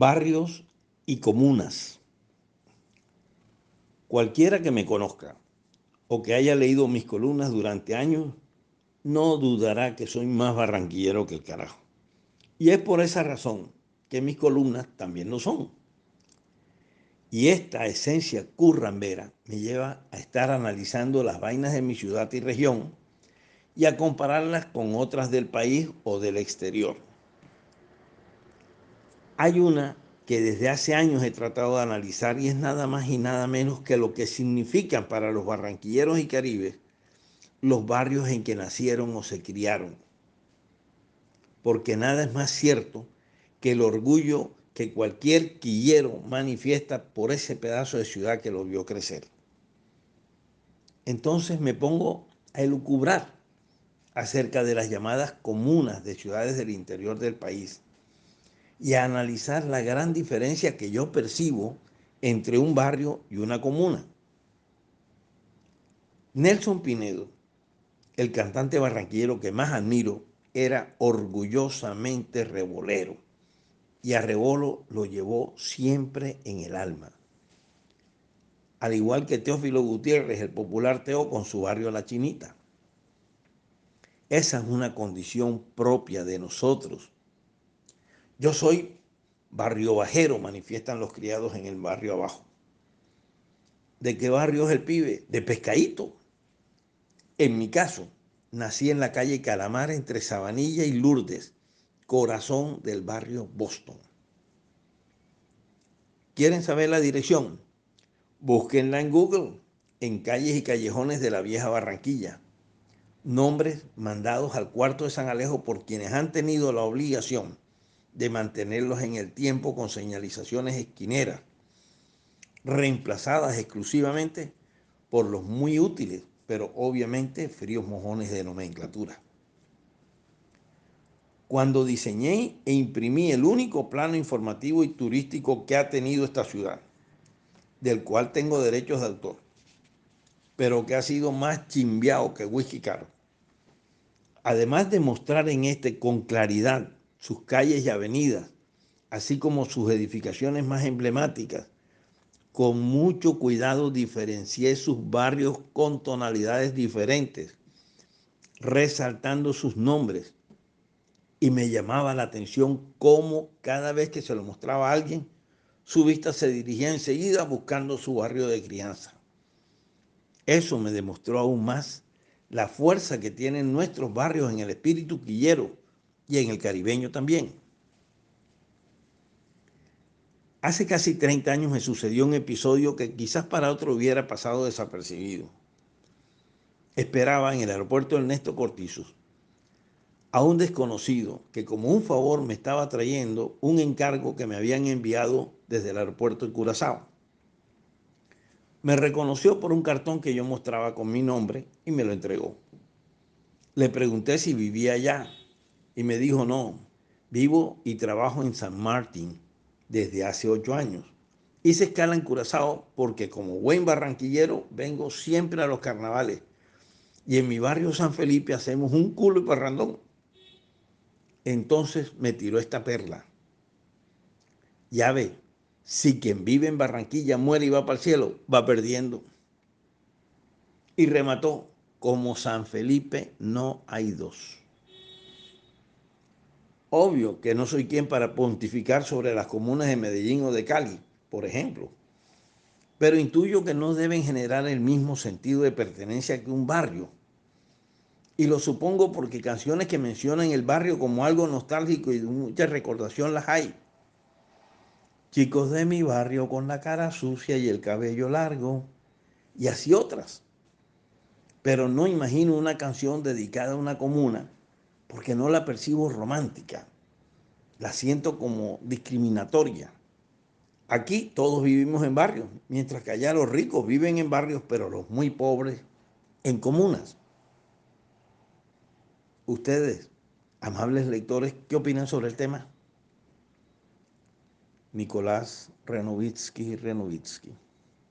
Barrios y comunas. Cualquiera que me conozca o que haya leído mis columnas durante años, no dudará que soy más barranquillero que el carajo. Y es por esa razón que mis columnas también lo son. Y esta esencia currambera me lleva a estar analizando las vainas de mi ciudad y región y a compararlas con otras del país o del exterior. Hay una que desde hace años he tratado de analizar y es nada más y nada menos que lo que significan para los barranquilleros y caribes los barrios en que nacieron o se criaron. Porque nada es más cierto que el orgullo que cualquier quillero manifiesta por ese pedazo de ciudad que lo vio crecer. Entonces me pongo a elucubrar acerca de las llamadas comunas de ciudades del interior del país y a analizar la gran diferencia que yo percibo entre un barrio y una comuna. Nelson Pinedo, el cantante barranquillero que más admiro, era orgullosamente revolero y a Rebolo lo llevó siempre en el alma. Al igual que Teófilo Gutiérrez, el popular Teo con su barrio La Chinita. Esa es una condición propia de nosotros yo soy barrio bajero, manifiestan los criados en el barrio abajo. ¿De qué barrio es el pibe? De Pescadito. En mi caso, nací en la calle Calamar entre Sabanilla y Lourdes, corazón del barrio Boston. ¿Quieren saber la dirección? Búsquenla en Google, en calles y callejones de la vieja Barranquilla. Nombres mandados al cuarto de San Alejo por quienes han tenido la obligación de mantenerlos en el tiempo con señalizaciones esquineras, reemplazadas exclusivamente por los muy útiles, pero obviamente fríos mojones de nomenclatura. Cuando diseñé e imprimí el único plano informativo y turístico que ha tenido esta ciudad, del cual tengo derechos de autor, pero que ha sido más chimbiado que whisky caro. Además de mostrar en este con claridad sus calles y avenidas, así como sus edificaciones más emblemáticas. Con mucho cuidado diferencié sus barrios con tonalidades diferentes, resaltando sus nombres. Y me llamaba la atención cómo cada vez que se lo mostraba a alguien, su vista se dirigía enseguida buscando su barrio de crianza. Eso me demostró aún más la fuerza que tienen nuestros barrios en el espíritu quillero y en el caribeño también. Hace casi 30 años me sucedió un episodio que quizás para otro hubiera pasado desapercibido. Esperaba en el aeropuerto Ernesto Cortizos a un desconocido que como un favor me estaba trayendo un encargo que me habían enviado desde el aeropuerto de Curazao. Me reconoció por un cartón que yo mostraba con mi nombre y me lo entregó. Le pregunté si vivía allá y me dijo, no, vivo y trabajo en San Martín desde hace ocho años. Hice escala en Curazao porque como buen barranquillero vengo siempre a los carnavales. Y en mi barrio San Felipe hacemos un culo y parrandón. Entonces me tiró esta perla. Ya ve, si quien vive en Barranquilla muere y va para el cielo, va perdiendo. Y remató, como San Felipe no hay dos. Obvio que no soy quien para pontificar sobre las comunas de Medellín o de Cali, por ejemplo, pero intuyo que no deben generar el mismo sentido de pertenencia que un barrio. Y lo supongo porque canciones que mencionan el barrio como algo nostálgico y de mucha recordación las hay. Chicos de mi barrio con la cara sucia y el cabello largo, y así otras. Pero no imagino una canción dedicada a una comuna porque no la percibo romántica, la siento como discriminatoria. Aquí todos vivimos en barrios, mientras que allá los ricos viven en barrios, pero los muy pobres en comunas. Ustedes, amables lectores, ¿qué opinan sobre el tema? Nicolás Renovitsky Renovitsky.